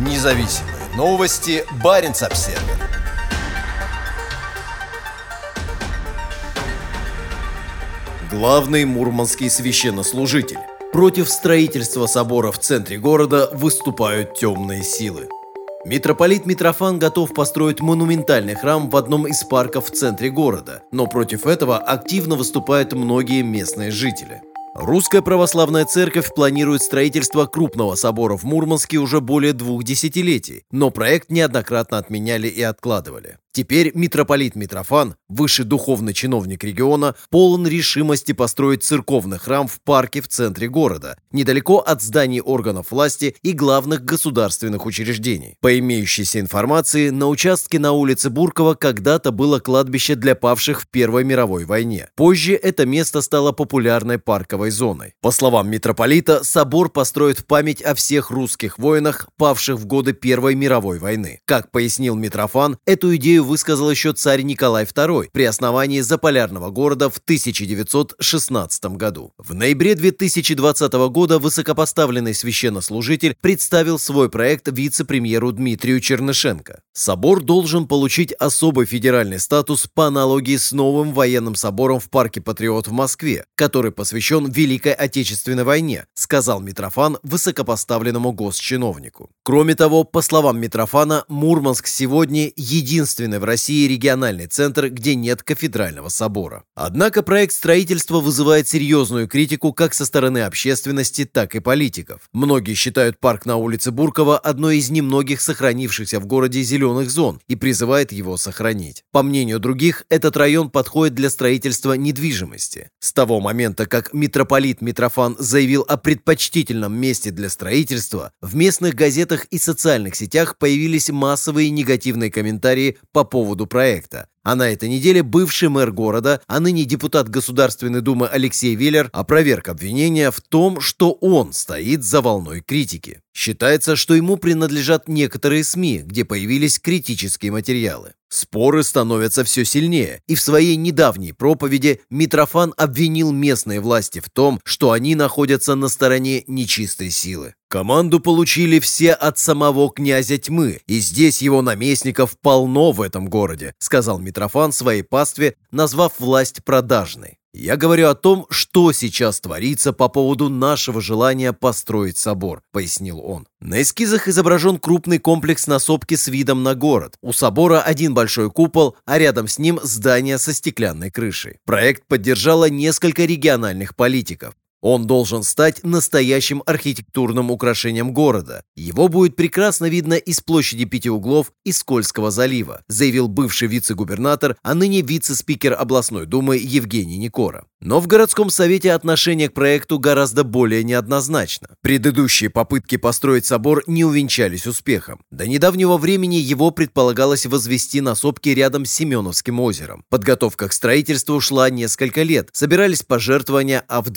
Независимые новости. Барин обсерва Главный мурманский священнослужитель. Против строительства собора в центре города выступают темные силы. Митрополит Митрофан готов построить монументальный храм в одном из парков в центре города, но против этого активно выступают многие местные жители. Русская православная церковь планирует строительство крупного собора в Мурманске уже более двух десятилетий, но проект неоднократно отменяли и откладывали. Теперь митрополит Митрофан, высший духовный чиновник региона, полон решимости построить церковный храм в парке в центре города, недалеко от зданий органов власти и главных государственных учреждений. По имеющейся информации, на участке на улице Буркова когда-то было кладбище для павших в Первой мировой войне. Позже это место стало популярной парковой зоной. По словам митрополита, собор построит в память о всех русских воинах, павших в годы Первой мировой войны. Как пояснил Митрофан, эту идею идею высказал еще царь Николай II при основании заполярного города в 1916 году. В ноябре 2020 года высокопоставленный священнослужитель представил свой проект вице-премьеру Дмитрию Чернышенко. Собор должен получить особый федеральный статус по аналогии с новым военным собором в Парке Патриот в Москве, который посвящен Великой Отечественной войне, сказал Митрофан высокопоставленному госчиновнику. Кроме того, по словам Митрофана, Мурманск сегодня единственный единственный в России региональный центр, где нет кафедрального собора. Однако проект строительства вызывает серьезную критику как со стороны общественности, так и политиков. Многие считают парк на улице Буркова одной из немногих сохранившихся в городе зеленых зон и призывают его сохранить. По мнению других, этот район подходит для строительства недвижимости. С того момента, как митрополит Митрофан заявил о предпочтительном месте для строительства, в местных газетах и социальных сетях появились массовые негативные комментарии по по поводу проекта. А на этой неделе бывший мэр города, а ныне депутат Государственной Думы Алексей Веллер опроверг обвинения в том, что он стоит за волной критики. Считается, что ему принадлежат некоторые СМИ, где появились критические материалы. Споры становятся все сильнее, и в своей недавней проповеди Митрофан обвинил местные власти в том, что они находятся на стороне нечистой силы. Команду получили все от самого князя тьмы, и здесь его наместников полно в этом городе, сказал Митрофан своей пастве, назвав власть продажной. Я говорю о том, что сейчас творится по поводу нашего желания построить собор, пояснил он. На эскизах изображен крупный комплекс на сопке с видом на город. У собора один большой купол, а рядом с ним здание со стеклянной крышей. Проект поддержало несколько региональных политиков. Он должен стать настоящим архитектурным украшением города. Его будет прекрасно видно из площади Пяти Углов и Скользкого залива, заявил бывший вице-губернатор, а ныне вице-спикер областной думы Евгений Никора. Но в городском совете отношение к проекту гораздо более неоднозначно. Предыдущие попытки построить собор не увенчались успехом. До недавнего времени его предполагалось возвести на сопке рядом с Семеновским озером. Подготовка к строительству шла несколько лет. Собирались пожертвования, а в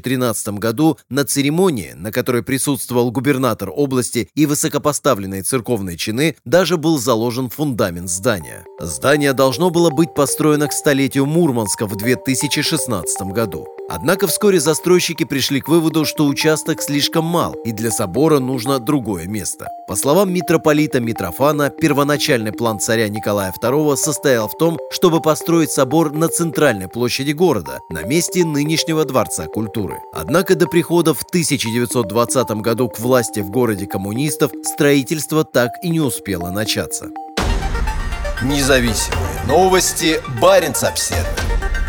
2013 году на церемонии, на которой присутствовал губернатор области и высокопоставленные церковные чины, даже был заложен фундамент здания. Здание должно было быть построено к столетию Мурманска в 2016 2016 году. Однако вскоре застройщики пришли к выводу, что участок слишком мал и для собора нужно другое место. По словам митрополита Митрофана, первоначальный план царя Николая II состоял в том, чтобы построить собор на центральной площади города, на месте нынешнего Дворца культуры. Однако до прихода в 1920 году к власти в городе коммунистов строительство так и не успело начаться. Независимые новости. Барин обседный.